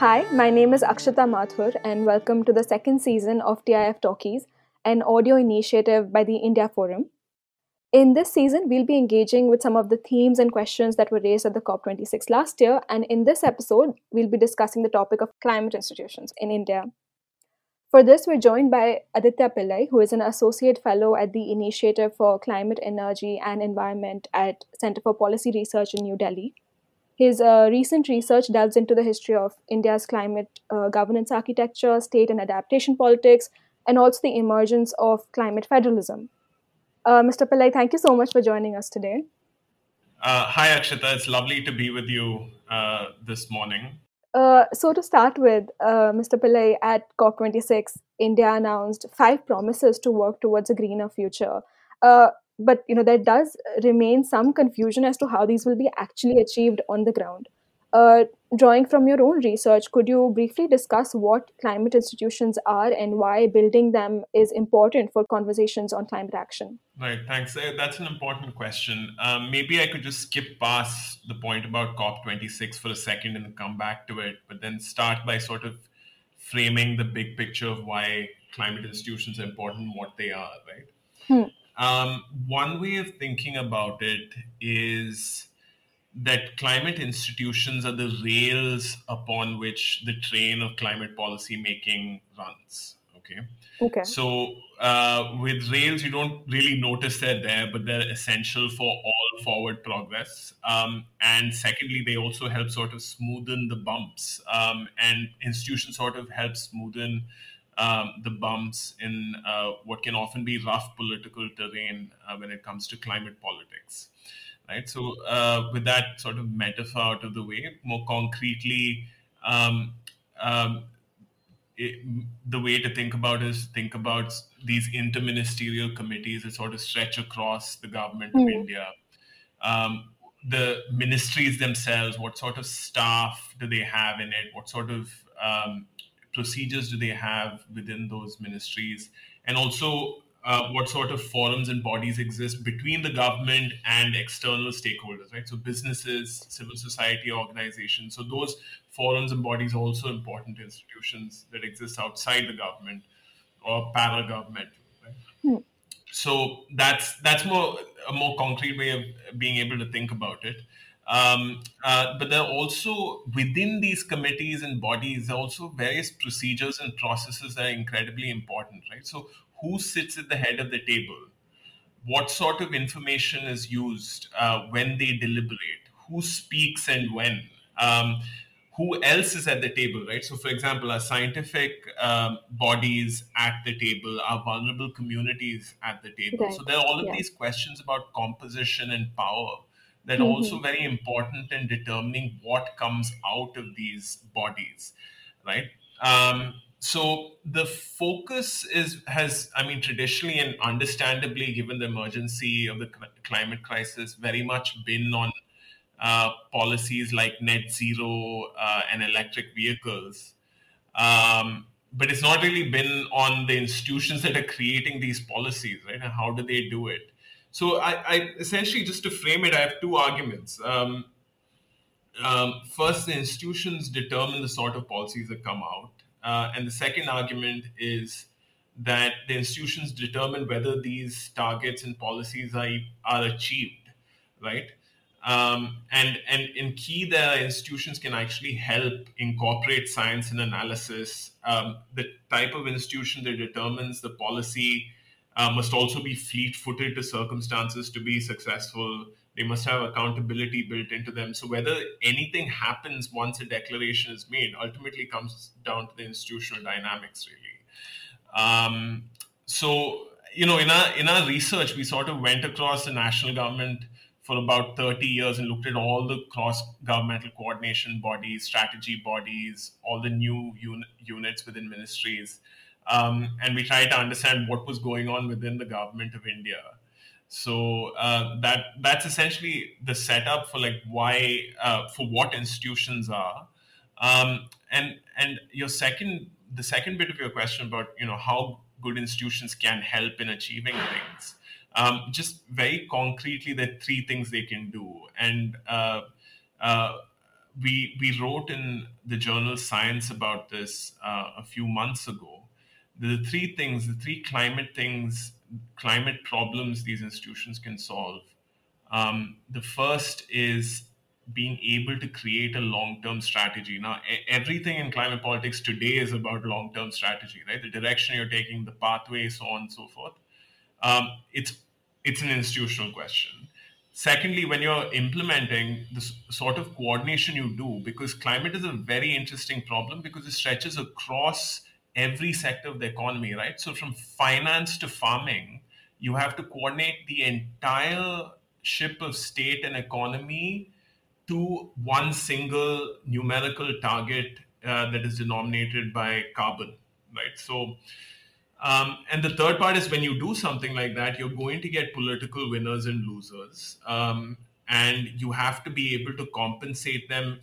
Hi, my name is Akshita Mathur, and welcome to the second season of TIF Talkies, an audio initiative by the India Forum. In this season, we'll be engaging with some of the themes and questions that were raised at the COP26 last year, and in this episode, we'll be discussing the topic of climate institutions in India. For this, we're joined by Aditya Pillai, who is an associate fellow at the Initiative for Climate, Energy and Environment at Center for Policy Research in New Delhi. His uh, recent research delves into the history of India's climate uh, governance architecture, state and adaptation politics, and also the emergence of climate federalism. Uh, Mr. Pillai, thank you so much for joining us today. Uh, hi, Akshita. It's lovely to be with you uh, this morning. Uh, so, to start with, uh, Mr. Pillai, at COP26, India announced five promises to work towards a greener future. But you know there does remain some confusion as to how these will be actually achieved on the ground. Uh, drawing from your own research, could you briefly discuss what climate institutions are and why building them is important for conversations on climate action? Right, thanks. Uh, that's an important question. Um, maybe I could just skip past the point about COP26 for a second and come back to it, but then start by sort of framing the big picture of why climate institutions are important what they are, right? Hmm. Um, one way of thinking about it is that climate institutions are the rails upon which the train of climate policy making runs. Okay. Okay. So uh, with rails, you don't really notice they're there, but they're essential for all forward progress. Um, and secondly, they also help sort of smoothen the bumps, um, and institutions sort of help smoothen um, the bumps in uh, what can often be rough political terrain uh, when it comes to climate politics right? So uh, with that sort of metaphor out of the way, more concretely, um, um, it, the way to think about is think about these interministerial committees that sort of stretch across the government mm. of India. Um, the ministries themselves, what sort of staff do they have in it? What sort of um, procedures do they have within those ministries? And also, uh, what sort of forums and bodies exist between the government and external stakeholders, right? So businesses, civil society organizations. So those forums and bodies are also important institutions that exist outside the government or para government. Right? Hmm. So that's that's more a more concrete way of being able to think about it. Um, uh, but there are also within these committees and bodies, there are also various procedures and processes that are incredibly important, right? So who sits at the head of the table, what sort of information is used uh, when they deliberate, who speaks and when, um, who else is at the table, right? So, for example, our scientific um, bodies at the table, our vulnerable communities at the table. Right. So, there are all of yeah. these questions about composition and power that mm-hmm. also very important in determining what comes out of these bodies, right? Um, so the focus is has i mean traditionally and understandably given the emergency of the climate crisis very much been on uh, policies like net zero uh, and electric vehicles um, but it's not really been on the institutions that are creating these policies right and how do they do it so i, I essentially just to frame it i have two arguments um, um, first the institutions determine the sort of policies that come out uh, and the second argument is that the institutions determine whether these targets and policies are, are achieved, right? Um, and and in key, the institutions can actually help incorporate science and analysis. Um, the type of institution that determines the policy uh, must also be fleet-footed to circumstances to be successful. They must have accountability built into them. So whether anything happens once a declaration is made ultimately comes down to the institutional dynamics, really. Um, so you know, in our in our research, we sort of went across the national government for about 30 years and looked at all the cross governmental coordination bodies, strategy bodies, all the new un- units within ministries. Um, and we try to understand what was going on within the government of India. So uh, that that's essentially the setup for like why uh, for what institutions are, um, and and your second the second bit of your question about you know how good institutions can help in achieving things. Um, just very concretely, there are three things they can do, and uh, uh we we wrote in the journal Science about this uh, a few months ago. The three things, the three climate things, climate problems these institutions can solve. Um, the first is being able to create a long-term strategy. Now, everything in climate politics today is about long-term strategy, right? The direction you're taking, the pathway, so on and so forth. Um, it's it's an institutional question. Secondly, when you're implementing the sort of coordination you do, because climate is a very interesting problem because it stretches across every sector of the economy, right? So from finance to farming, you have to coordinate the entire ship of state and economy to one single numerical target uh, that is denominated by carbon, right? So um, and the third part is when you do something like that, you're going to get political winners and losers. Um, and you have to be able to compensate them.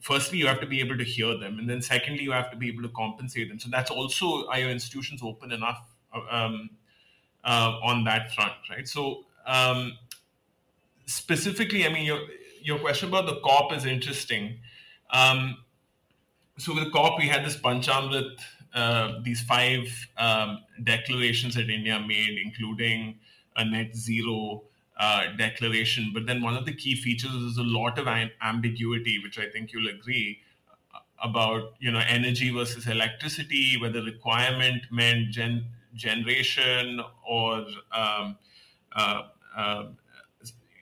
Firstly, you have to be able to hear them. And then secondly, you have to be able to compensate them. So that's also, are your institutions open enough um, uh, on that front, right? So um, specifically, I mean, your, your question about the COP is interesting. Um, so with the COP, we had this Panchamrit uh, these five um, declarations that India made, including a net zero uh, declaration. But then one of the key features is a lot of ambiguity, which I think you'll agree uh, about. You know, energy versus electricity, whether requirement meant gen- generation or um, uh, uh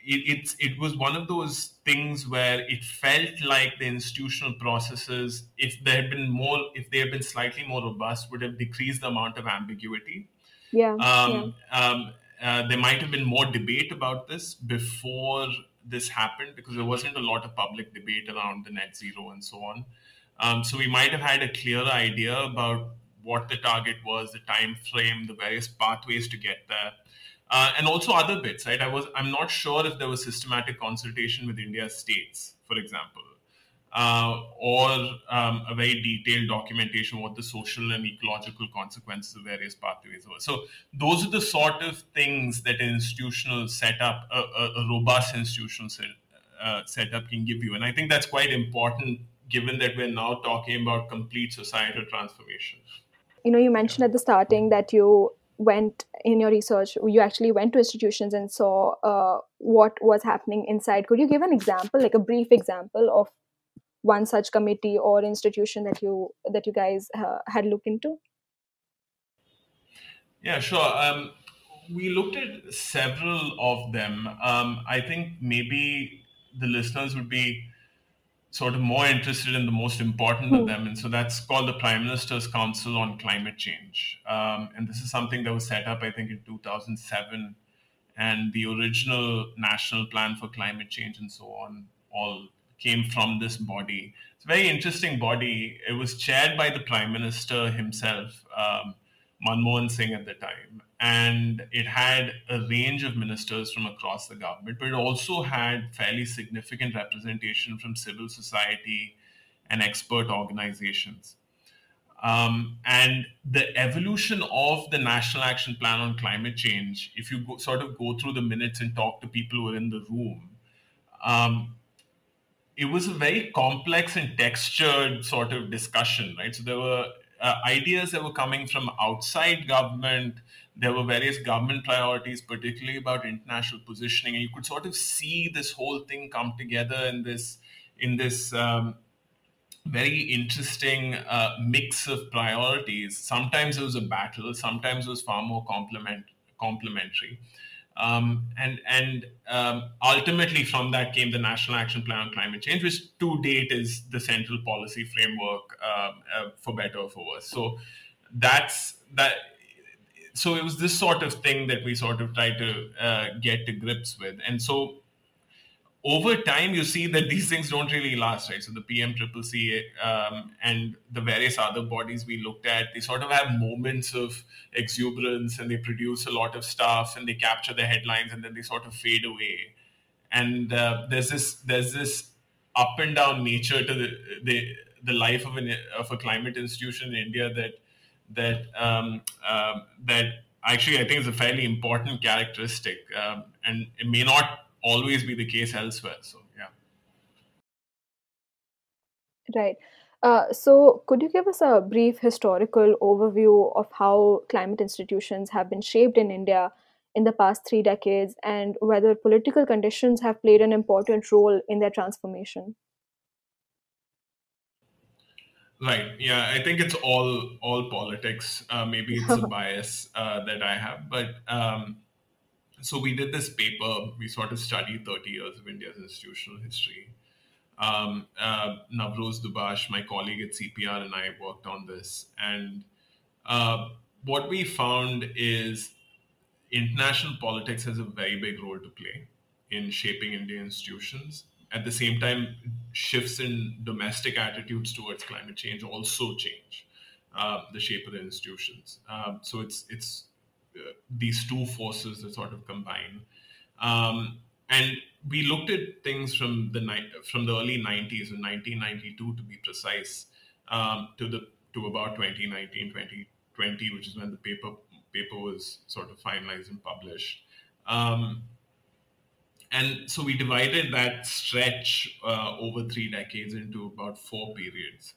it, it was one of those things where it felt like the institutional processes, if there had been more, if they had been slightly more robust, would have decreased the amount of ambiguity. Yeah. Um, yeah. Um, uh, there might have been more debate about this before this happened because there wasn't a lot of public debate around the net zero and so on. Um, so we might have had a clear idea about what the target was, the time frame, the various pathways to get there uh, and also other bits, right? I was I'm not sure if there was systematic consultation with India's states, for example, or um, a very detailed documentation of what the social and ecological consequences of various pathways were. So those are the sort of things that an institutional setup, a, a, a robust institutional set, uh, setup can give you, and I think that's quite important given that we're now talking about complete societal transformation. You know, you mentioned at the starting that you went in your research you actually went to institutions and saw uh, what was happening inside could you give an example like a brief example of one such committee or institution that you that you guys uh, had looked into yeah sure um, we looked at several of them um, i think maybe the listeners would be sort of more interested in the most important of hmm. them. And so that's called the Prime Minister's Council on Climate Change. Um, and this is something that was set up, I think, in 2007. And the original National Plan for Climate Change and so on all came from this body. It's a very interesting body. It was chaired by the Prime Minister himself, um, Manmohan Singh at the time and it had a range of ministers from across the government, but it also had fairly significant representation from civil society and expert organizations. Um, and the evolution of the National Action Plan on Climate Change, if you go, sort of go through the minutes and talk to people who are in the room, um, it was a very complex and textured sort of discussion, right? So there were uh, ideas that were coming from outside government, there were various government priorities, particularly about international positioning, and you could sort of see this whole thing come together in this in this um, very interesting uh, mix of priorities. Sometimes it was a battle, sometimes it was far more complement complementary. Um, and and um, ultimately from that came the National Action Plan on Climate Change, which to date is the central policy framework uh, uh, for better or for worse. So that's that so it was this sort of thing that we sort of tried to uh, get to grips with and so over time you see that these things don't really last right? So the pmccc um, and the various other bodies we looked at they sort of have moments of exuberance and they produce a lot of stuff and they capture the headlines and then they sort of fade away. And uh, there's this there's this up and down nature to the the, the life of an of a climate institution in india that that um, uh, that actually I think is a fairly important characteristic, um, and it may not always be the case elsewhere. So yeah. Right. Uh, so, could you give us a brief historical overview of how climate institutions have been shaped in India in the past three decades and whether political conditions have played an important role in their transformation? Right. Yeah, I think it's all all politics. Uh, maybe it's a bias uh, that I have, but um, so we did this paper. We sort of studied 30 years of India's institutional history. Um, uh, Navroz Dubash, my colleague at CPR, and I worked on this. And uh, what we found is international politics has a very big role to play in shaping Indian institutions. At the same time, shifts in domestic attitudes towards climate change also change uh, the shape of the institutions. Um, so it's it's these two forces that sort of combine. Um, and we looked at things from the ni- from the early 90s, in 1992 to be precise, um, to the to about 2019, 2020, which is when the paper paper was sort of finalized and published. Um, and so we divided that stretch uh, over three decades into about four periods.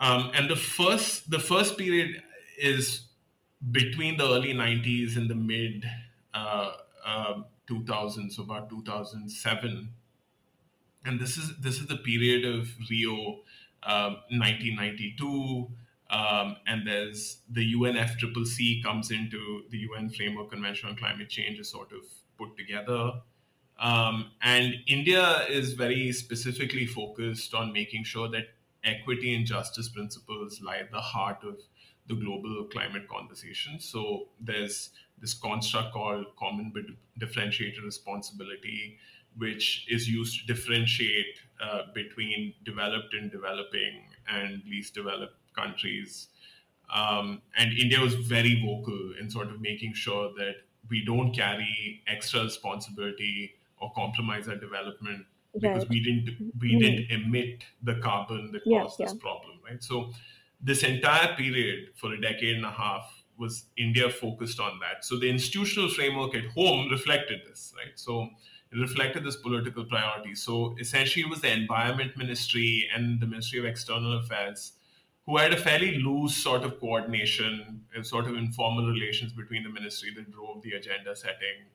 Um, and the first the first period is between the early 90s and the mid uh, uh, 2000s, so about 2007. And this is this is the period of Rio 1992. Um, um, and there's the UNFCCC comes into the UN Framework Convention on Climate Change is sort of put together. Um, and India is very specifically focused on making sure that equity and justice principles lie at the heart of the global climate conversation. So there's this construct called common but differentiated responsibility, which is used to differentiate uh, between developed and developing and least developed countries. Um, and India was very vocal in sort of making sure that we don't carry extra responsibility or compromise our development because we didn't we mm-hmm. didn't emit the carbon that yeah, caused this yeah. problem, right? So this entire period for a decade and a half was India focused on that. So the institutional framework at home reflected this, right? So it reflected this political priority. So essentially, it was the Environment Ministry and the Ministry of External Affairs who had a fairly loose sort of coordination, and sort of informal relations between the ministry that drove the agenda setting.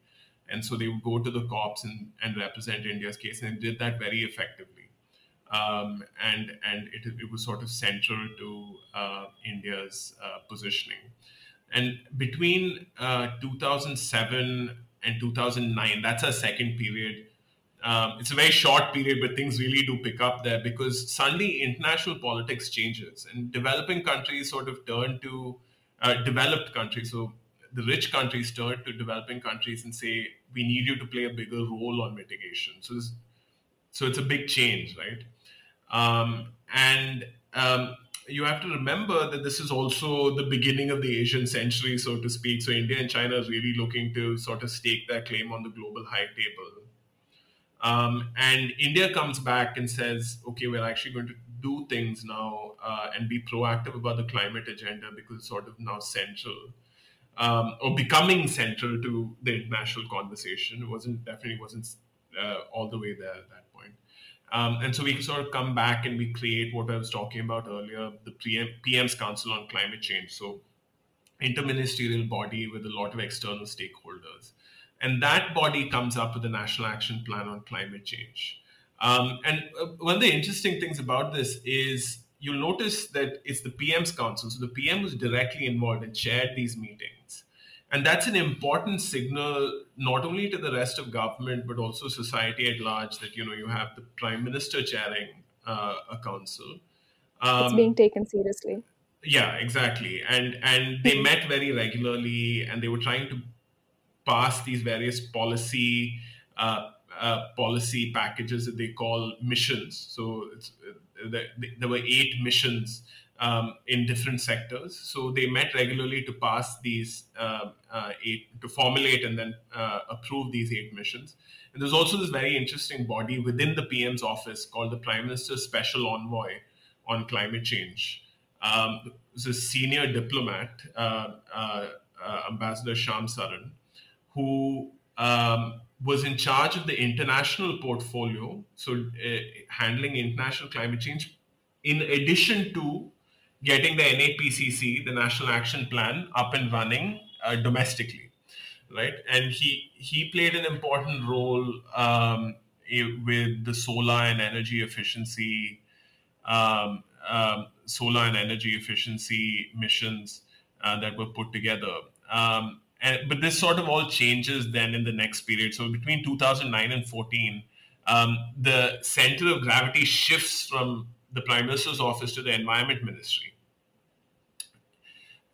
And so they would go to the COPs and, and represent India's case, and did that very effectively. Um, and and it, it, was sort of central to uh, India's uh, positioning. And between uh, 2007 and 2009, that's a second period. Um, it's a very short period, but things really do pick up there because suddenly international politics changes and developing countries sort of turn to uh, developed countries. So the rich countries turn to developing countries and say, we need you to play a bigger role on mitigation. So, so it's a big change, right? Um, and um, you have to remember that this is also the beginning of the Asian century, so to speak. So India and China is really looking to sort of stake their claim on the global high table. Um, and India comes back and says, okay, we're actually going to do things now uh, and be proactive about the climate agenda because it's sort of now central um, or becoming central to the international conversation. It wasn't definitely wasn't uh, all the way there. Um, and so we sort of come back and we create what I was talking about earlier, the PM, PM's Council on Climate Change. So interministerial body with a lot of external stakeholders. And that body comes up with a national action plan on climate change. Um, and uh, one of the interesting things about this is you'll notice that it's the PM's council. So the PM was directly involved and chaired these meetings. And that's an important signal, not only to the rest of government, but also society at large, that, you know, you have the prime minister chairing uh, a council. Um, it's being taken seriously. Yeah, exactly. And, and they met very regularly and they were trying to pass these various policy uh, uh, policy packages that they call missions. So uh, there were eight missions um, in different sectors. So they met regularly to pass these uh, uh, eight, to formulate and then uh, approve these eight missions. And there's also this very interesting body within the PM's office called the Prime Minister's Special Envoy on Climate Change. Um, it's a senior diplomat, uh, uh, uh, Ambassador Shyam Saran, who um, was in charge of the international portfolio, so handling international climate change in addition to getting the NAPCC, the National Action Plan, up and running uh, domestically, right? And he he played an important role um, with the solar and energy efficiency, um, um, solar and energy efficiency missions uh, that were put together. Um, and, but this sort of all changes then in the next period. So between 2009 and 14, um, the center of gravity shifts from the Prime Minister's office to the Environment Ministry.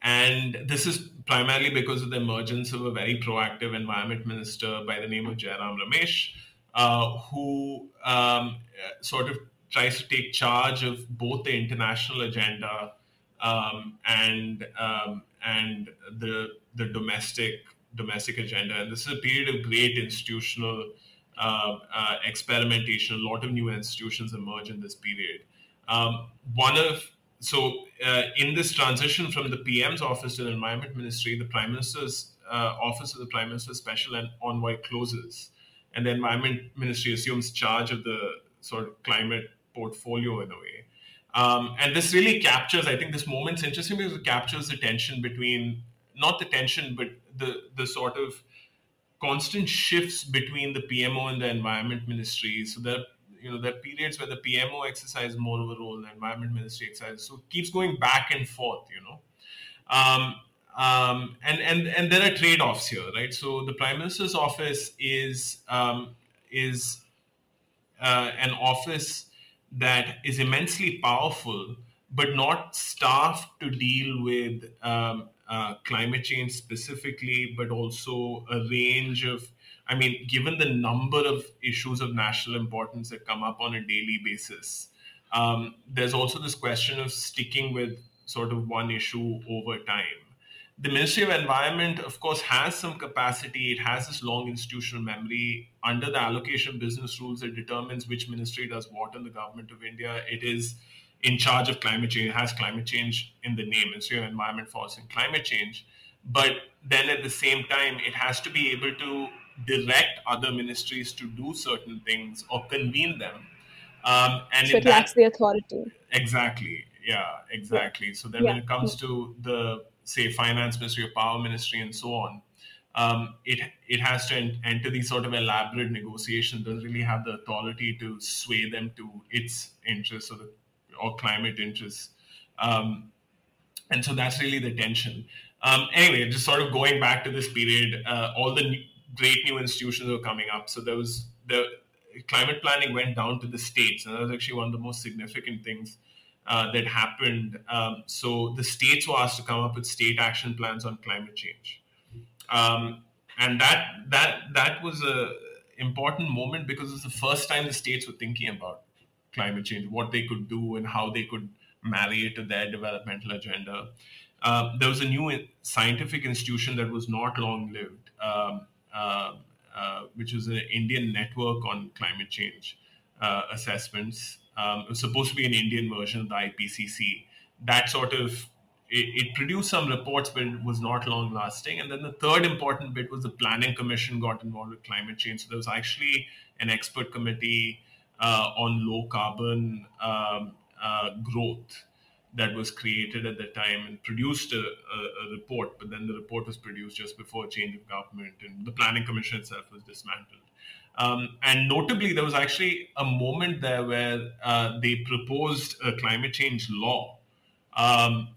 And this is primarily because of the emergence of a very proactive environment minister by the name of Jairam Ramesh, uh, who um, sort of tries to take charge of both the international agenda um, and um, and the the domestic domestic agenda. And this is a period of great institutional uh, uh, experimentation. A lot of new institutions emerge in this period. Um, one of so uh, in this transition from the PM's office to the Environment Ministry, the Prime Minister's uh, office of the Prime Minister's Special and Envoy closes, and the Environment Ministry assumes charge of the sort of climate portfolio in a way. Um, and this really captures, I think, this moment's interesting because it captures the tension between not the tension, but the the sort of constant shifts between the PMO and the Environment Ministry. So that you know there are periods where the PMO exercises more of a role, the Environment Ministry exercises. So it keeps going back and forth. You know. Um, um, and and and there are trade-offs here, right? So the Prime Minister's office is um, is uh, an office that is immensely powerful, but not staffed to deal with um, uh, climate change specifically, but also a range of, I mean, given the number of issues of national importance that come up on a daily basis, um, there's also this question of sticking with sort of one issue over time the Ministry of Environment, of course, has some capacity. It has this long institutional memory. Under the allocation business rules, it determines which ministry does what in the government of India. It is in charge of climate change. It has climate change in the name, Ministry of Environment, Forest and Climate Change. But then at the same time, it has to be able to direct other ministries to do certain things or convene them. Um, and so it that, lacks the authority. Exactly. Yeah, exactly. So then yeah. when it comes to the say finance ministry or power ministry and so on um, it it has to enter these sort of elaborate negotiations doesn't really have the authority to sway them to its interests or the or climate interests um, and so that's really the tension um, anyway just sort of going back to this period uh, all the new, great new institutions were coming up so there was the climate planning went down to the states and that was actually one of the most significant things uh, that happened. Um, so the states were asked to come up with state action plans on climate change, um, and that that that was a important moment because it was the first time the states were thinking about climate change, what they could do, and how they could marry it to their developmental agenda. Uh, there was a new scientific institution that was not long lived, um, which was an Indian network on climate change uh, assessments. Um, it was supposed to be an Indian version of the IPCC. That sort of it, it, produced some reports, but it was not long lasting. And then the third important bit was the Planning Commission got involved with climate change. So there was actually an expert committee uh, on low carbon um, uh, growth that was created at the time and produced a, a, a, report. But then the report was produced just before a change of government, and the Planning Commission itself was dismantled. Um, and notably, there was actually a moment there where uh, they proposed a climate change law, um,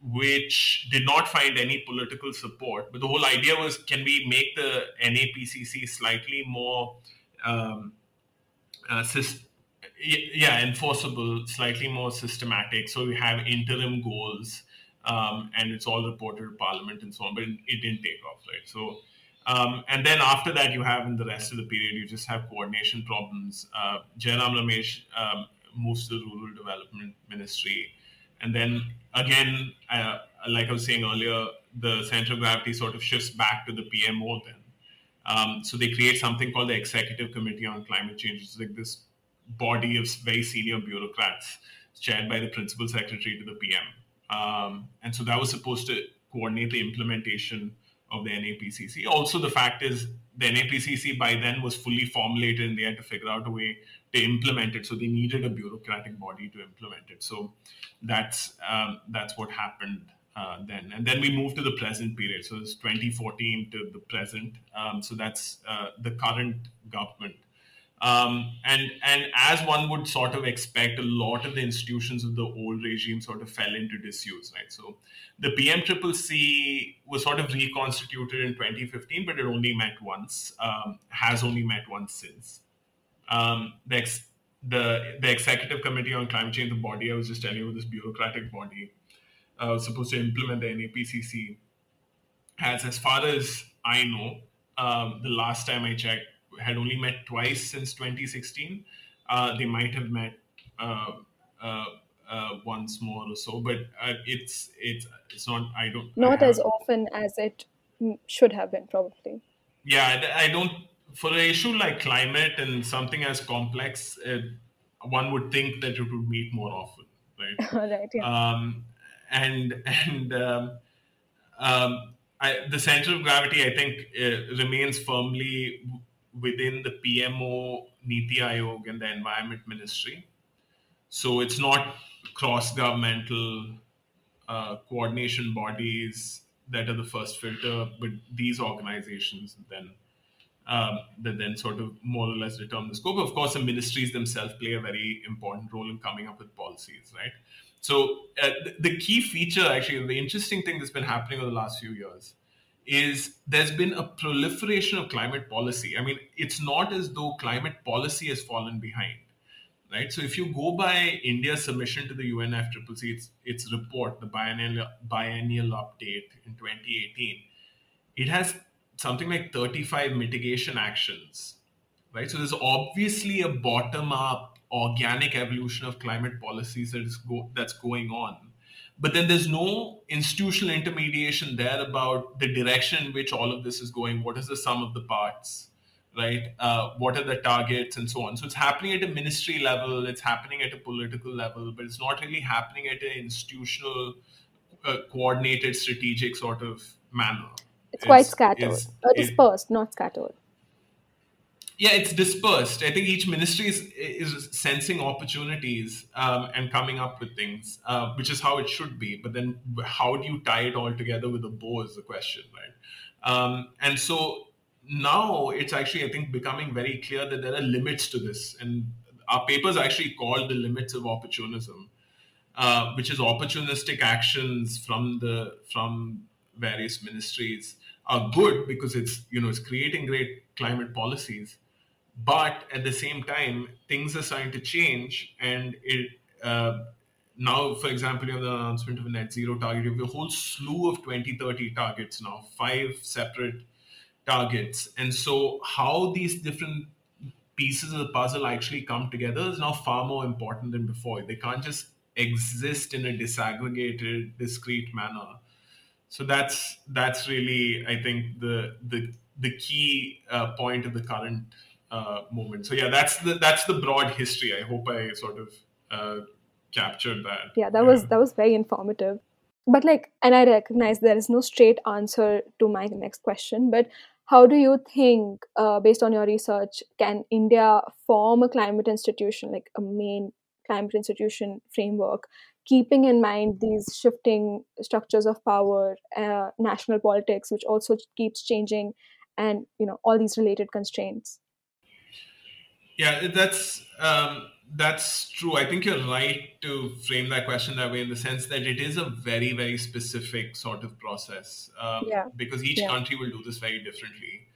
which did not find any political support. But the whole idea was can we make the NAPCC slightly more um, uh, yeah, enforceable, slightly more systematic. So we have interim goals, um, and it's all reported to Parliament and so on. But it, didn't take off, right? So um, and then after that, you have in the rest of the period, you just have coordination problems. Uh, Jairam Ramesh um, moves to the Rural Development Ministry. And then again, uh, like I was saying earlier, the center of gravity sort of shifts back to the PMO then. Um, so they create something called the Executive Committee on Climate Change. It's like this body of very senior bureaucrats chaired by the principal secretary to the PM. Um, and so that was supposed to coordinate the implementation of the NAPCC. Also, the fact is the NAPCC by then was fully formulated and they had to figure out a way to implement it. So they needed a bureaucratic body to implement it. So that's um, that's what happened uh, then. And then we moved to the present period. So it's 2014 to the present. Um, so that's uh, the current government. Um, and and as one would sort of expect, a lot of the institutions of the old regime sort of fell into disuse, right? So the PMCCC was sort of reconstituted in 2015, but it only met once, um, has only met once since. Um, the, ex- the, the Executive Committee on Climate Change, the body I was just telling you, this bureaucratic body, uh, was supposed to implement the NAPCC, has, as far as I know, um, the last time I checked, had only met twice since 2016. Uh, they might have met uh, uh, uh, once more or so, but uh, it's it's it's not. I don't. Not I as often as it should have been, probably. Yeah, I don't. For an issue like climate and something as complex, uh, one would think that it would meet more often, right? right. Yeah. Um, and and um, um, I, the center of gravity, I think, uh, remains firmly within the PMO, Niti Aayog, and the Environment Ministry. So it's not cross-governmental uh, coordination bodies that are the first filter, but these organizations then um, that then sort of more or less determine the scope. Of course, the ministries themselves play a very important role in coming up with policies, right? So uh, the key feature, actually, the interesting thing that's been happening over the last few years is there's been a proliferation of climate policy. I mean, it's not as though climate policy has fallen behind right? So if you go by India's submission to the UNFCCC, its its report, the biennial biennial update in 2018, it has something like 35 mitigation actions, right? So there's obviously a bottom up organic evolution of climate policies that is go, that's going on. But then there's no institutional intermediation there about the direction in which all of this is going. What is the sum of the parts? right? Uh, what are the targets and so on. So it's happening at a ministry level, it's happening at a political level, but it's not really happening at an institutional, uh, coordinated, strategic sort of manner. It's, it's quite scattered, it's, or dispersed, it, not scattered. Yeah, it's dispersed. I think each ministry is, is sensing opportunities um, and coming up with things, uh, which is how it should be. But then, how do you tie it all together with a bow is the question, right? Um, and so now it's actually, I think, becoming very clear that there are limits to this. And our papers actually called The Limits of Opportunism, uh, which is opportunistic actions from the from various ministries are good because it's you know it's creating great climate policies but at the same time things are starting to change and it uh, now for example you have the announcement of a net zero target you have a whole slew of 2030 targets now five separate targets. And so, how these different pieces of the puzzle actually come together is now far more important than before. They can't just exist in a disaggregated, discrete manner. So that's that's really, I think, the the the key uh, point of the current uh, moment. So yeah, that's the that's the broad history. I hope I sort of uh, captured that. Yeah, that yeah. was that was very informative. But like, and I recognize there is no straight answer to my next question. But how do you think, uh, based on your research, can India form a climate institution, like a main climate institution framework, keeping in mind these shifting structures of power, uh, national politics, which also keeps changing, and you know all these related constraints? Yeah, that's um, that's true. I think you're right to frame that question that way in the sense that it is a very, very specific sort of process um, yeah. because each yeah. country will do this very differently.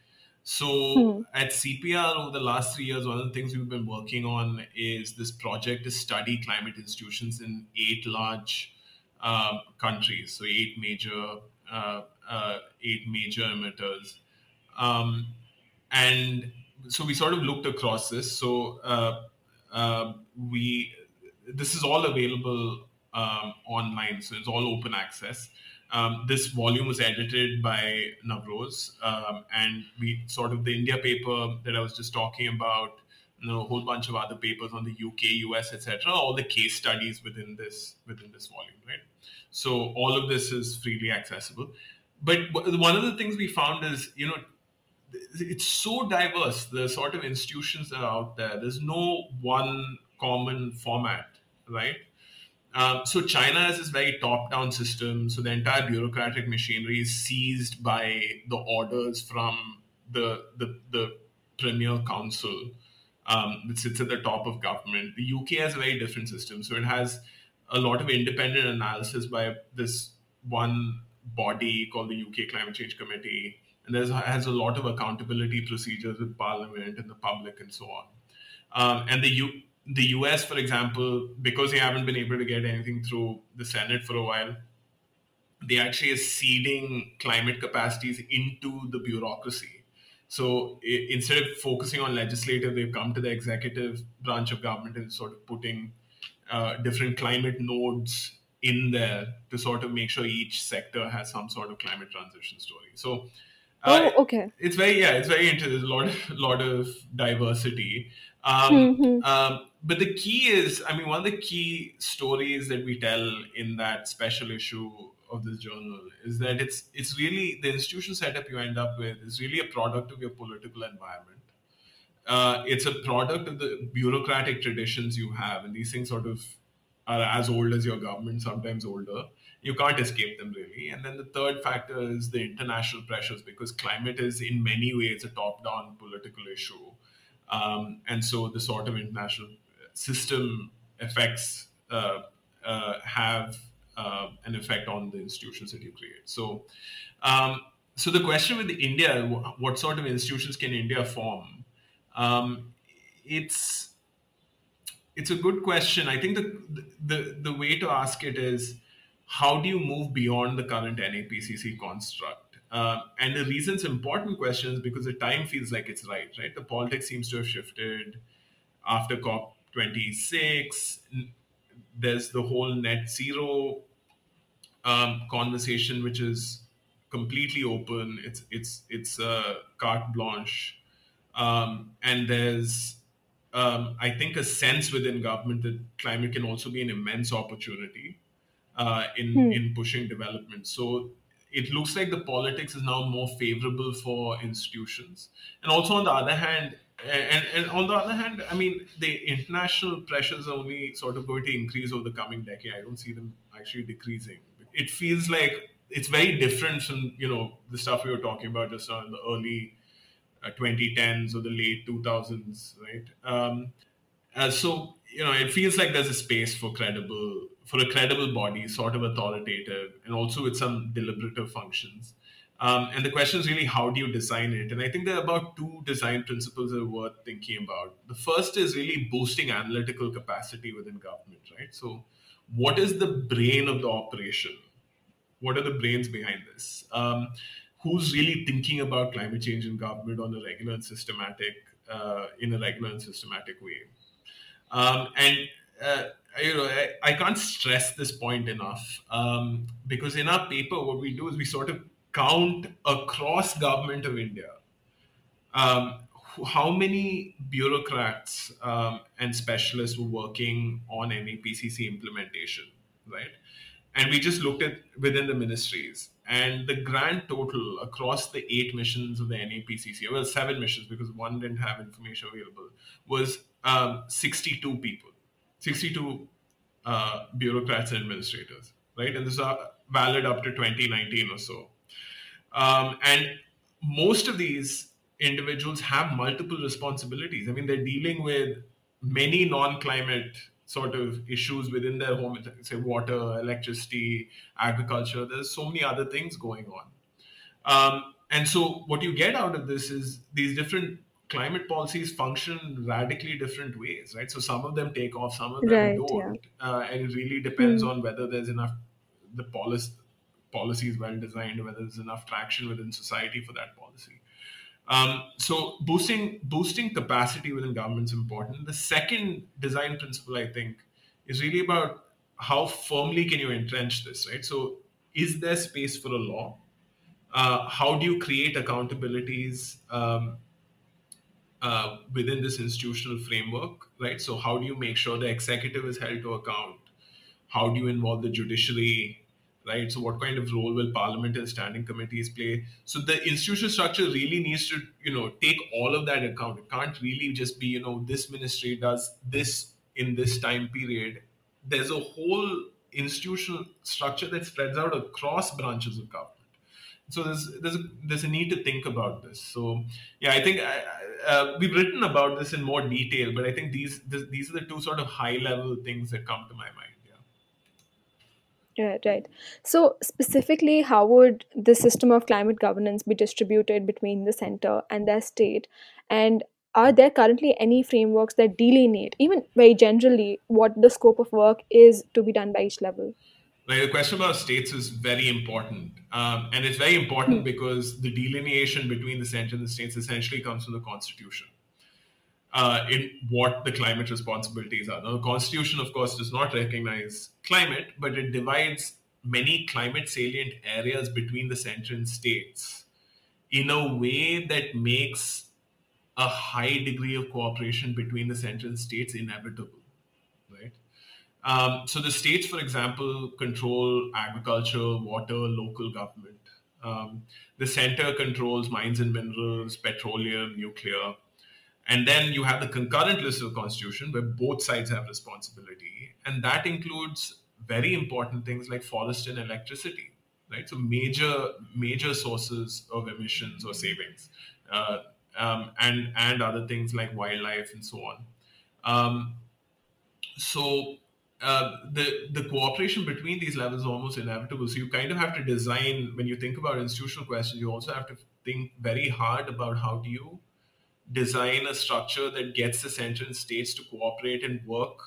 So hmm. at CPR over the last three years, one of the things we've been working on is this project to study climate institutions in eight large um, countries, so eight major uh, uh, eight major emitters, um, and so we sort of looked across this. So uh, uh, we this is all available um, online, so it's all open access. Um, this volume was edited by Navroz, um, and we sort of the India paper that I was just talking about, you know, a whole bunch of other papers on the UK, US, etc. All the case studies within this within this volume, right? So all of this is freely accessible. but one of the things we found is, you know, it's so diverse, the sort of institutions that are out there. There's no one common format, right? Um, so China has this very top-down system. So the entire bureaucratic machinery is seized by the orders from the the, the premier council um, that sits at the top of government. The UK has a very different system. So it has a lot of independent analysis by this one body called the UK Climate Change Committee, and there's has a lot of accountability procedures with Parliament and the public and so on. Um, and the U, the US, for example, because they haven't been able to get anything through the Senate for a while, they actually are seeding climate capacities into the bureaucracy. So instead of focusing on legislative, they've come to the executive branch of government and sort of putting uh, different climate nodes in there to sort of make sure each sector has some sort of climate transition story. So, uh, oh, okay, it's very yeah, it's very interesting. There's a lot of lot of diversity. Um, mm-hmm. um, but the key is, I mean, one of the key stories that we tell in that special issue of this journal is that it's it's really the institution setup you end up with is really a product of your political environment. Uh, it's a product of the bureaucratic traditions you have, and these things sort of are as old as your government, sometimes older. You can't escape them really. And then the third factor is the international pressures, because climate is in many ways a top-down political issue, um, and so the sort of international system effects uh, uh, have uh, an effect on the institutions that you create. So, um, so the question with India, what sort of institutions can India form? Um, it's it's a good question. I think the, the the way to ask it is how do you move beyond the current NAPCC construct? Uh, and the reason's important question is because the time feels like it's right, right? The politics seems to have shifted after COP26. There's the whole net zero um, conversation, which is completely open. It's it's it's a carte blanche, um, and there's um, I think a sense within government that climate can also be an immense opportunity uh, in hmm. in pushing development. So it looks like the politics is now more favorable for institutions, and also on the other hand. And, and on the other hand, I mean, the international pressures are only sort of going to increase over the coming decade. I don't see them actually decreasing it feels like it's very different from you know the stuff we were talking about just now in the early uh, 2010s or the late 2000s, right? Um, uh, so you know, it feels like there's a space for credible for a credible body, sort of authoritative, and also with some deliberative functions. Um, and the question is really how do you design it? And I think there are about two design principles that are worth thinking about. The first is really boosting analytical capacity within government, right? So, what is the brain of the operation? what are the brains behind this? Um, who's really thinking about climate change in government on a regular and systematic, uh, in a regular and systematic way? Um, and uh, you know, I, I, can't stress this point enough um, because in our paper, what we do is we sort of count across government of India um, how many bureaucrats um, and specialists were working on NAPCC implementation, right? and we just looked at within the ministries and the grand total across the eight missions of the NAPCC, well, seven missions because one didn't have information available, was um, 62 people, 62 uh, bureaucrats and administrators, right? And this is valid up to 2019 or so. Um, and most of these individuals have multiple responsibilities. I mean, they're dealing with many non climate sort of issues within their home, say water, electricity, agriculture. There's so many other things going on. Um, and so what you get out of this is these different climate policies function radically different ways, right? So some of them take off, some of them right, don't. Yeah. Uh, and it really depends mm. on whether there's enough, the policy, policy is well designed, whether there's enough traction within society for that policy. Um, so boosting boosting capacity within government is important. The second design principle, I think, is really about how firmly can you entrench this, right? So is there space for a law? Uh, how do you create accountabilities um, uh, within this institutional framework, right? So how do you make sure the executive is held to account? How do you involve the judiciary, right? So what kind of role will parliament and standing committees play? So the institutional structure really needs to, you know, take all of that account. It can't really just be, you know, this ministry does this in this time period. There's a whole institutional structure that spreads out across branches of government. So there's there's a, there's a need to think about this. So yeah, I think I, uh, we've written about this in more detail, but I think these this, these are the two sort of high level things that come to my mind. Right, right. So, specifically, how would the system of climate governance be distributed between the center and their state? And are there currently any frameworks that delineate, even very generally, what the scope of work is to be done by each level? Like the question about states is very important. Um, and it's very important hmm. because the delineation between the center and the states essentially comes from the Constitution uh, in what the climate responsibilities are. Now, the Constitution, of course, does not recognize climate, but it divides many climate salient areas between the center and states in a way that makes a high degree of cooperation between the center and states inevitable? Um, so the states, for example, control agriculture, water, local government. Um, the center controls mines and minerals, petroleum, nuclear. And then you have the concurrent list of Constitution where both sides have responsibility. And that includes very important things like forest and electricity, right? So major, major sources of emissions or savings. Uh, um, and and other things like wildlife and so on. Um, so uh, the the cooperation between these levels is almost inevitable. So you kind of have to design when you think about institutional questions. You also have to think very hard about how do you design a structure that gets the central states to cooperate and work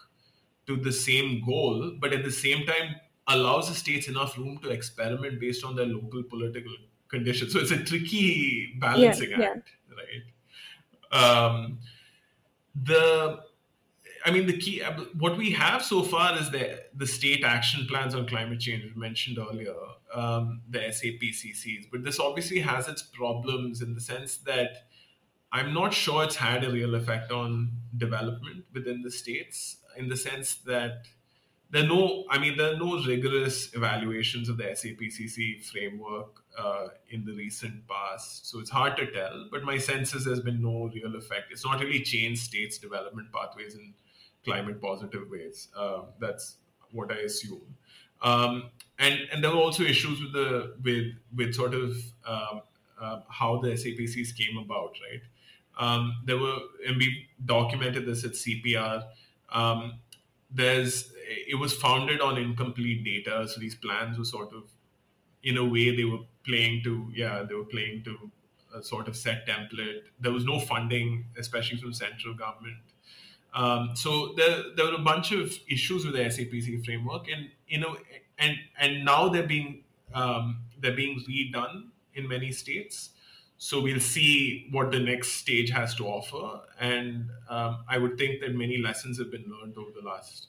to the same goal, but at the same time allows the states enough room to experiment based on their local political conditions. So it's a tricky balancing yeah, act, yeah. right? Um, the I mean, the key, what we have so far is the, the state action plans on climate change, we mentioned earlier, um, the SAPCCs. But this obviously has its problems in the sense that I'm not sure it's had a real effect on development within the states in the sense that there are no, I mean, there are no rigorous evaluations of the SAPCC framework uh, in the recent past. So it's hard to tell, but my sense is there's been no real effect. It's not really changed states' development pathways in climate positive ways. Uh, that's what I assume. Um, and and there were also issues with the with with sort of um, uh, how the SAPCs came about, right? Um, there were, and we documented this at CPR. Um, there's, it was founded on incomplete data, so these plans were sort of, in a way, they were playing to, yeah, they were playing to a sort of set template. There was no funding, especially from central government. Um, so there, there were a bunch of issues with the SAPC framework, and you know, and and now they're being um, they're being redone in many states. So we'll see what the next stage has to offer. And um, I would think that many lessons have been learned over the last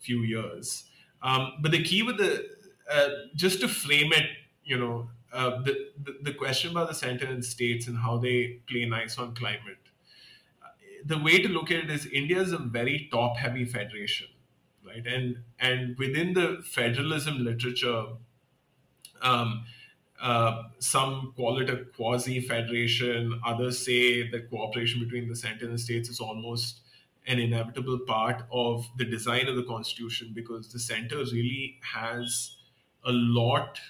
few years. Um, but the key with the, uh, just to frame it, you know, uh, the, the, the, question about the center and states and how they play nice on climate. The way to look at it is India is a very top heavy federation, right? And, and within the federalism literature, um, uh, some call it a quasi federation. Others say that cooperation between the center and the states is almost an inevitable part of the design of the constitution because the center really has a lot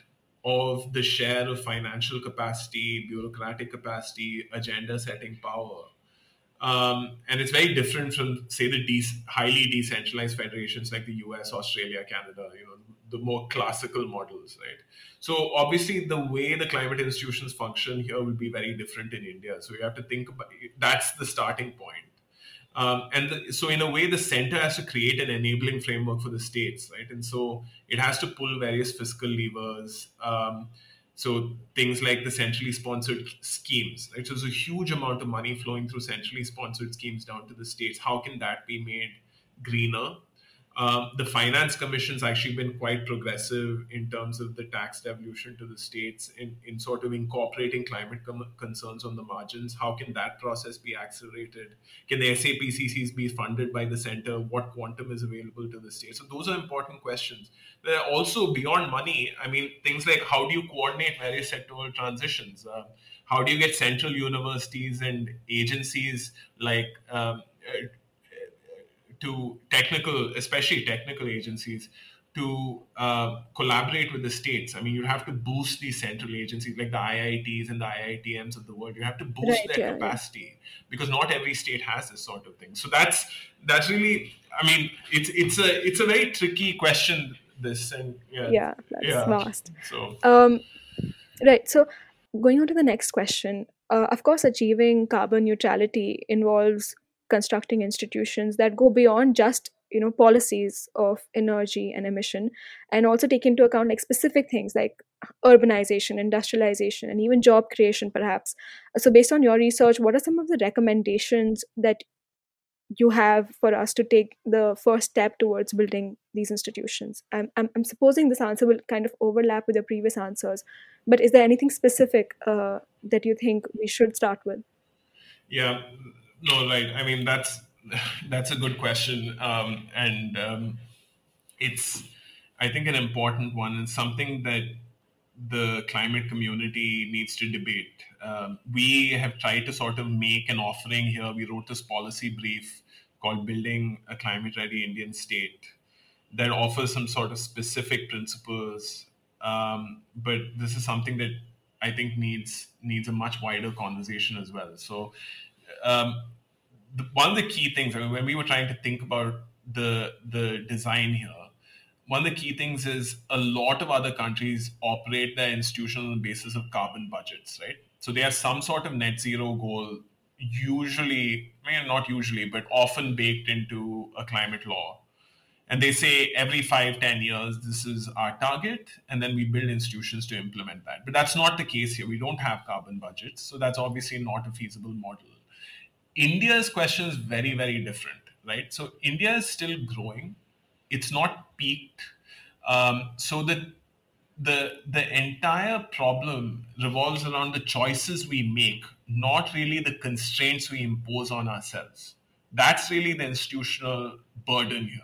of the share of financial capacity, bureaucratic capacity, agenda setting power. Um, and it's very different from, say, the de- highly decentralized federations like the US, Australia, Canada, you know, the more classical models, right? So obviously, the way the climate institutions function here will be very different in India. So you have to think about that's the starting point. Um, and the, so, in a way, the center has to create an enabling framework for the states, right? And so it has to pull various fiscal levers. Um, so things like the centrally sponsored schemes, right? So there's a huge amount of money flowing through centrally sponsored schemes down to the states. How can that be made greener? Um, the finance commission's actually been quite progressive in terms of the tax devolution to the states in, in sort of incorporating climate com- concerns on the margins. How can that process be accelerated? Can the SAPCCs be funded by the center? What quantum is available to the states? So those are important questions. There are also beyond money. I mean, things like how do you coordinate various sectoral transitions? Uh, how do you get central universities and agencies like um, to technical, especially technical agencies, to uh, collaborate with the states. I mean, you have to boost these central agencies like the IITs and the IITMs of the world. You have to boost right, their yeah, capacity yeah. because not every state has this sort of thing. So that's that's really, I mean, it's it's a it's a very tricky question. This and yeah, yeah that's yeah. vast. So um, right. So going on to the next question. Uh, of course, achieving carbon neutrality involves constructing institutions that go beyond just you know policies of energy and emission and also take into account like specific things like urbanization industrialization and even job creation perhaps. So based on your research what are some of the recommendations that you have for us to take the first step towards building these institutions? I'm, I'm, I'm supposing this answer will kind of overlap with your previous answers but is there anything specific uh, that you think we should start with? Yeah no, right. I mean, that's that's a good question, um, and um, it's I think an important one and something that the climate community needs to debate. Um, we have tried to sort of make an offering here. We wrote this policy brief called "Building a Climate Ready Indian State" that offers some sort of specific principles. Um, but this is something that I think needs needs a much wider conversation as well. So um, the, one of the key things I mean, when we were trying to think about the the design here, one of the key things is a lot of other countries operate their institutional basis of carbon budgets, right? So they have some sort of net zero goal, usually, I mean, not usually, but often baked into a climate law. And they say every five, ten years, this is our target, and then we build institutions to implement that. But that's not the case here. We don't have carbon budgets, so that's obviously not a feasible model. India's question is very, very different, right? So India is still growing. It's not peaked. Um, so the the the entire problem revolves around the choices we make, not really the constraints we impose on ourselves. That's really the institutional burden here.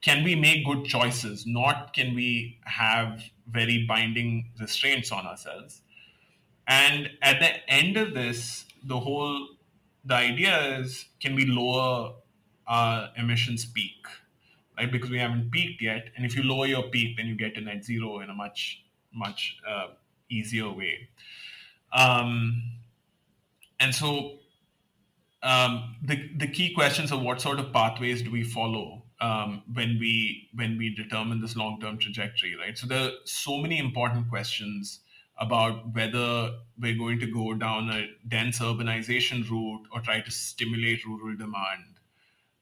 Can we make good choices? Not can we have very binding restraints on ourselves. And at the end of this, the whole the idea is can we lower our emissions peak right? Because we haven't peaked yet and if you lower your peak then you get to net zero in a much much uh, easier way. Um, and so um, the, the key questions are what sort of pathways do we follow um, when we when we determine this long-term trajectory right? So there are so many important questions about whether we're going to go down a dense urbanization route or try to stimulate rural demand.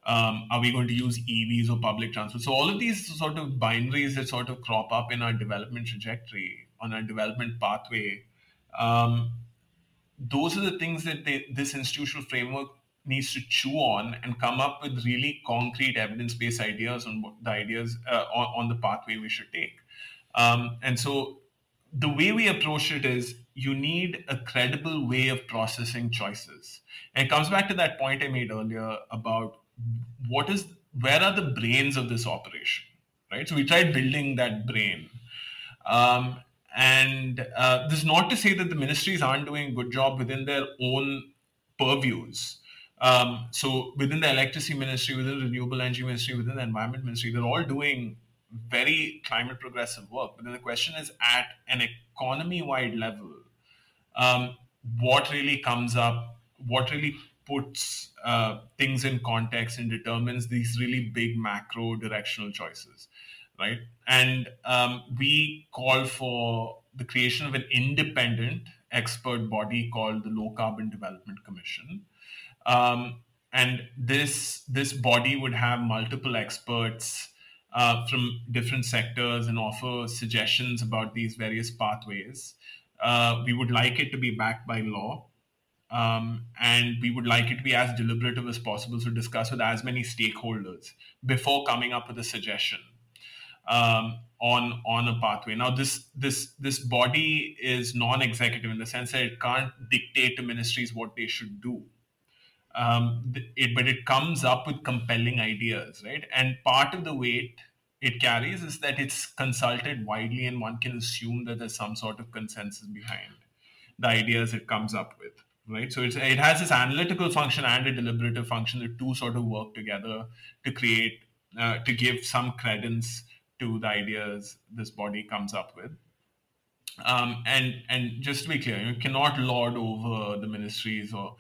Um, are we going to use EVs or public transport? So all of these sort of binaries that sort of crop up in our development trajectory, on our development pathway, um, those are the things that they, this institutional framework needs to chew on and come up with really concrete evidence-based ideas on what the ideas uh, on, on, the pathway we should take. Um, and so the way we approach it is you need a credible way of processing choices. And it comes back to that point I made earlier about what is where are the brains of this operation, right? So we tried building that brain. Um, and uh, this is not to say that the ministries aren't doing a good job within their own purviews. Um, so within the electricity ministry, within the renewable energy ministry, within the environment ministry, they're all doing very climate progressive work. But then the question is at an economy wide level, um, what really comes up, what really puts uh, things in context and determines these really big macro directional choices, right? And um, we call for the creation of an independent expert body called the Low Carbon Development Commission. Um, and this this body would have multiple experts uh, from different sectors and offer suggestions about these various pathways. Uh, we would like it to be backed by law. Um, and we would like it to be as deliberative as possible, so discuss with as many stakeholders before coming up with a suggestion um, on on a pathway. Now, this this this body is non-executive in the sense that it can't dictate to ministries what they should do. Um, it, but it comes up with compelling ideas, right? And part of the weight it carries is that it's consulted widely, and one can assume that there's some sort of consensus behind the ideas it comes up with right? So it's, it has this analytical function and a deliberative function. The two sort of work together to create, uh, to give some credence to the ideas this body comes up with. Um, and and just to be clear, you cannot lord over the ministries, or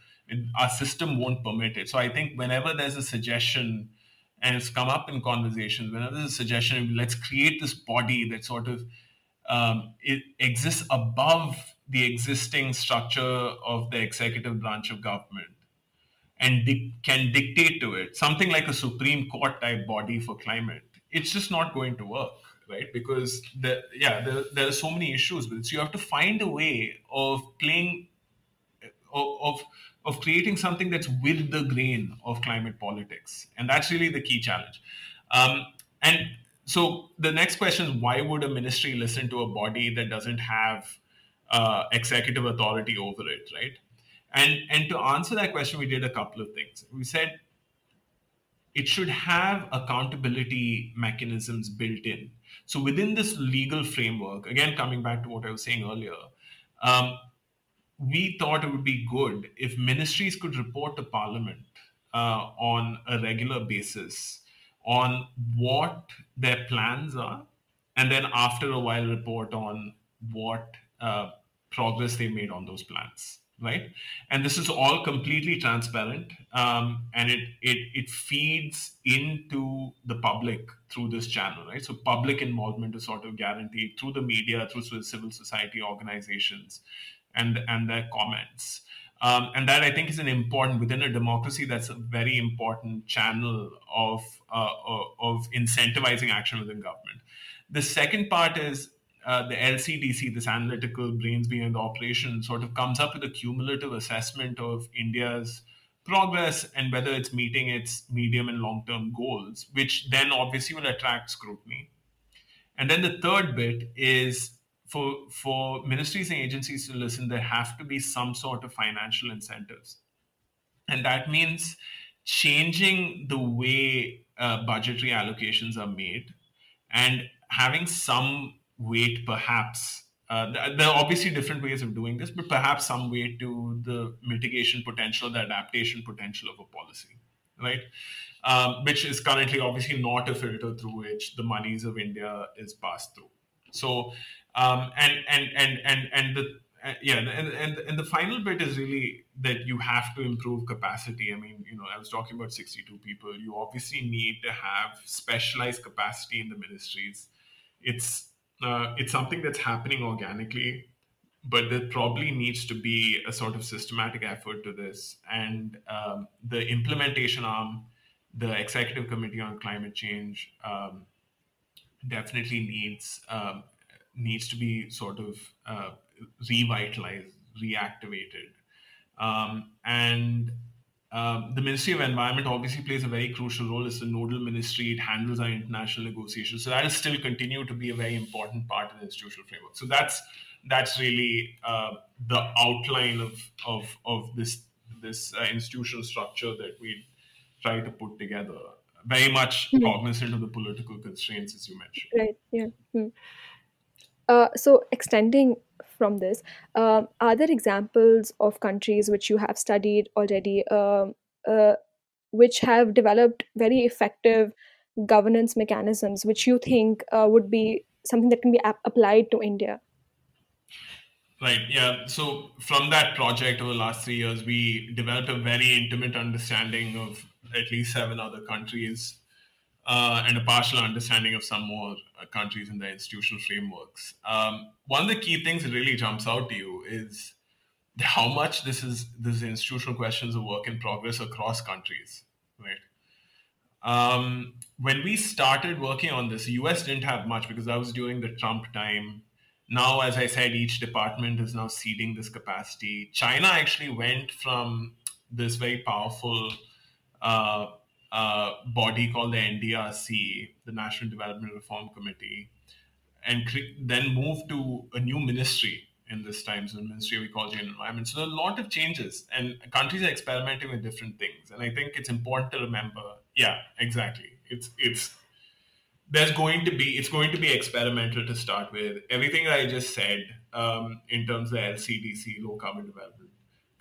our system won't permit it. So I think whenever there's a suggestion, and it's come up in conversations, whenever there's a suggestion, let's create this body that sort of um, it exists above the existing structure of the executive branch of government and di- can dictate to it something like a Supreme Court type body for climate, it's just not going to work, right? Because the, yeah, there, there are so many issues with it. So you have to find a way of playing, of, of of creating something that's with the grain of climate politics, and that's really the key challenge. Um, and so the next question is why would a ministry listen to a body that doesn't have uh, executive authority over it, right? And and to answer that question, we did a couple of things. We said it should have accountability mechanisms built in. So within this legal framework, again coming back to what I was saying earlier, um, we thought it would be good if ministries could report to Parliament uh, on a regular basis on what their plans are, and then after a while report on what uh, progress they made on those plans right? And this is all completely transparent um, and it, it it feeds into the public through this channel right? So public involvement is sort of guaranteed through the media through civil society organizations and and their comments um, and that I think is an important within a democracy. That's a very important channel of uh, of incentivizing action within government. The second part is uh, the LCDC, this analytical brains behind the operation, sort of comes up with a cumulative assessment of India's progress and whether it's meeting its medium and long term goals, which then obviously will attract scrutiny. And then the third bit is for, for ministries and agencies to listen, there have to be some sort of financial incentives. And that means changing the way uh, budgetary allocations are made and having some weight perhaps uh, there are obviously different ways of doing this, but perhaps some way to the mitigation potential, the adaptation potential of a policy, right? Um, which is currently obviously not a filter through which the monies of India is passed through. So, um, and and and and and the uh, yeah, and, and and the final bit is really that you have to improve capacity. I mean, you know, I was talking about 62 people. You obviously need to have specialized capacity in the ministries. It's uh, it's something that's happening organically, but there probably needs to be a sort of systematic effort to this. And um, the implementation arm, the executive committee on climate change, um, definitely needs um, needs to be sort of uh, revitalized, reactivated, um, and um, the Ministry of Environment obviously plays a very crucial role. It's a nodal ministry. It handles our international negotiations. So that will still continue to be a very important part of the institutional framework. So that's that's really uh, the outline of of of this this uh, institutional structure that we try to put together. Very much mm-hmm. cognizant of the political constraints, as you mentioned. Right. Yeah. Hmm. Uh, so extending from this. Um, are there examples of countries which you have studied already, um, uh, which have developed very effective governance mechanisms, which you think uh, would be something that can be ap- applied to India? Right. Yeah. So from that project over the last three years, we developed a very intimate understanding of at least seven other countries uh, and a partial understanding of some more uh, countries and their institutional frameworks. Um, one of the key things that really jumps out to you is how much this is this institutional questions of work in progress across countries, right? Um, when we started working on this, the US didn't have much because that was during the Trump time. now, as I said, each department is now seeding this capacity. China actually went from this very powerful uh, body called the NDRC, the National Development Reform Committee, and cre- then moved to a new ministry in this time, so the Ministry of Ecology and Environment. So there are a lot of changes, and countries are experimenting with different things. And I think it's important to remember, yeah, exactly. It's it's there's going to be it's going to be experimental to start with. Everything I just said um, in terms of the LCDC, Low Carbon Development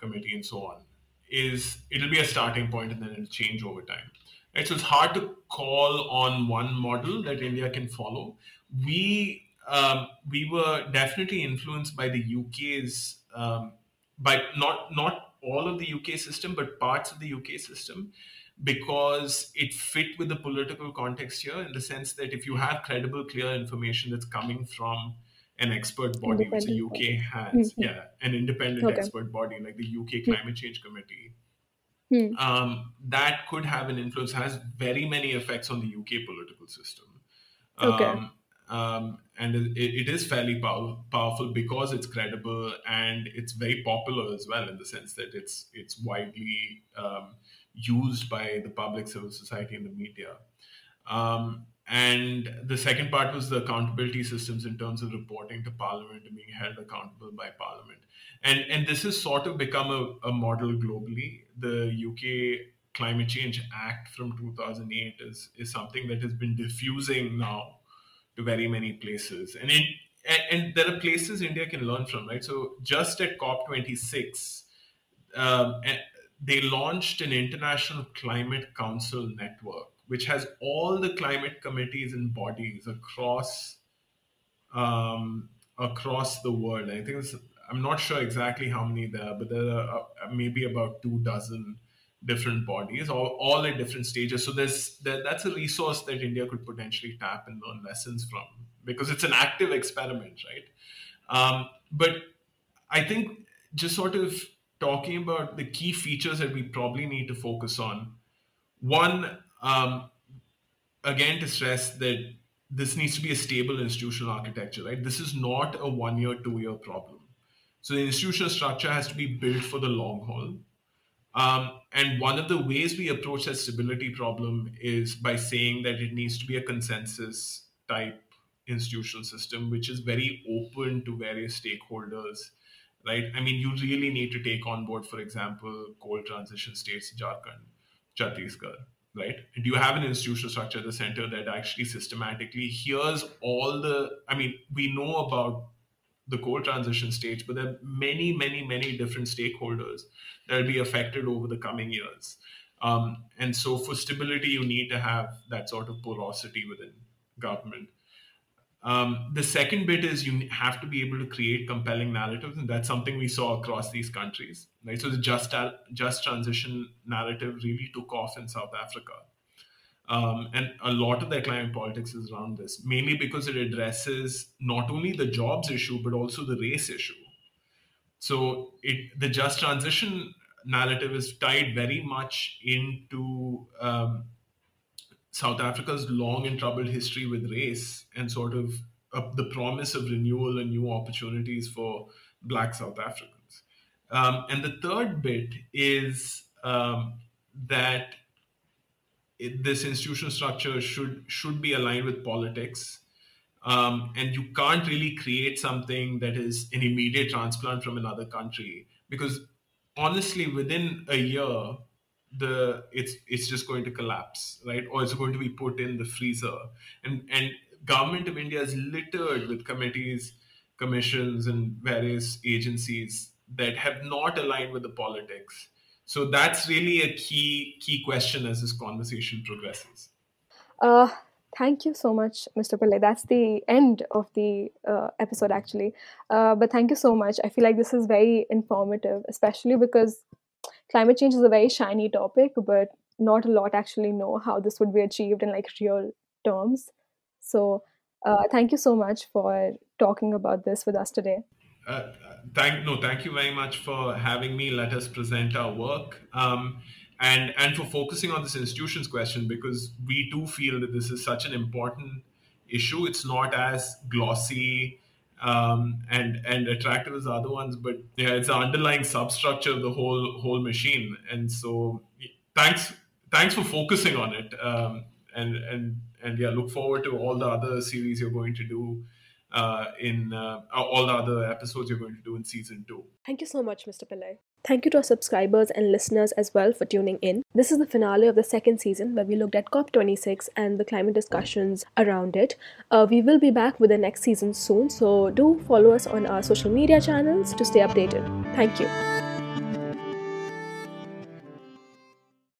Committee, and so on, is it'll be a starting point, and then it'll change over time. Right? So it's hard to call on one model that India can follow. We um, we were definitely influenced by the UK's um, by not not all of the UK system, but parts of the UK system because it fit with the political context here in the sense that if you have credible, clear information that's coming from an expert body, which the UK has, mm-hmm. yeah, an independent okay. expert body like the UK hmm. Climate Change Committee, mm. um, that could have an influence, has very many effects on the UK political system. Okay. Um, um, and it, it is fairly pow- powerful because it's credible and it's very popular as well in the sense that it's it's widely um, used by the public civil society and the media. Um, and the second part was the accountability systems in terms of reporting to Parliament and being held accountable by Parliament. And, and this has sort of become a, a model globally. The UK Climate Change Act from 2008 is, is something that has been diffusing now to very many places. And, it, and, there are places India can learn from, right? So just at COP26, um, they launched an international climate council network, which has all the climate committees and bodies across um, across the world. I think I'm not sure exactly how many there are, but there are uh, maybe about two dozen different bodies, all, all at different stages. So there's there, that's a resource that India could potentially tap and learn lessons from because it's an active experiment, right? Um, but I think just sort of talking about the key features that we probably need to focus on. One, um, again, to stress that this needs to be a stable institutional architecture, right? This is not a one year, two year problem. So the institutional structure has to be built for the long haul. Um, and one of the ways we approach that stability problem is by saying that it needs to be a consensus type institutional system, which is very open to various stakeholders right? I mean, you really need to take on board, for example, coal transition states, Jharkhand, Chhattisgarh, right? Do you have an institutional structure at the center that actually systematically hears all the, I mean, we know about the coal transition states, but there are many, many, many different stakeholders that will be affected over the coming years. Um, and so for stability, you need to have that sort of porosity within government. Um, the second bit is you have to be able to create compelling narratives, and that's something we saw across these countries. Right, so the just just transition narrative really took off in South Africa, um, and a lot of their climate politics is around this, mainly because it addresses not only the jobs issue but also the race issue. So it the just transition narrative is tied very much into um, South Africa's long and troubled history with race and sort of uh, the promise of renewal and new opportunities for Black South Africans. Um, and the third bit is um, that it, this institutional structure should should be aligned with politics. Um, and you can't really create something that is an immediate transplant from another country because honestly, within a year, the it's it's just going to collapse right? Or it's going to be put in the freezer. And and government of india is littered with committees commissions and various agencies that have not aligned with the politics. So that's really a key key question as this conversation progresses. Uh, thank you so much mr pillai. That's the end of the uh, episode actually. Uh, but thank you so much. I feel like this is very informative especially because climate change is a very shiny topic, but not a lot actually know how this would be achieved in like real terms. So, uh, thank you so much for talking about this with us today. Uh, thank no, thank you very much for having me. Let us present our work. Um, and and for focusing on this institutions question because we do feel that this is such an important issue. It's not as glossy um, and and attractive as the other ones. But yeah, it's the underlying substructure of the whole whole machine. And so, thanks thanks for focusing on it. Um, and and and yeah, look forward to all the other series you're going to do. Uh, in uh, all the other episodes you're going to do in season two. Thank you so much, Mr. Pillai. Thank you to our subscribers and listeners as well for tuning in. This is the finale of the second season where we looked at COP26 and the climate discussions around it. Uh, we will be back with the next season soon, so do follow us on our social media channels to stay updated. Thank you.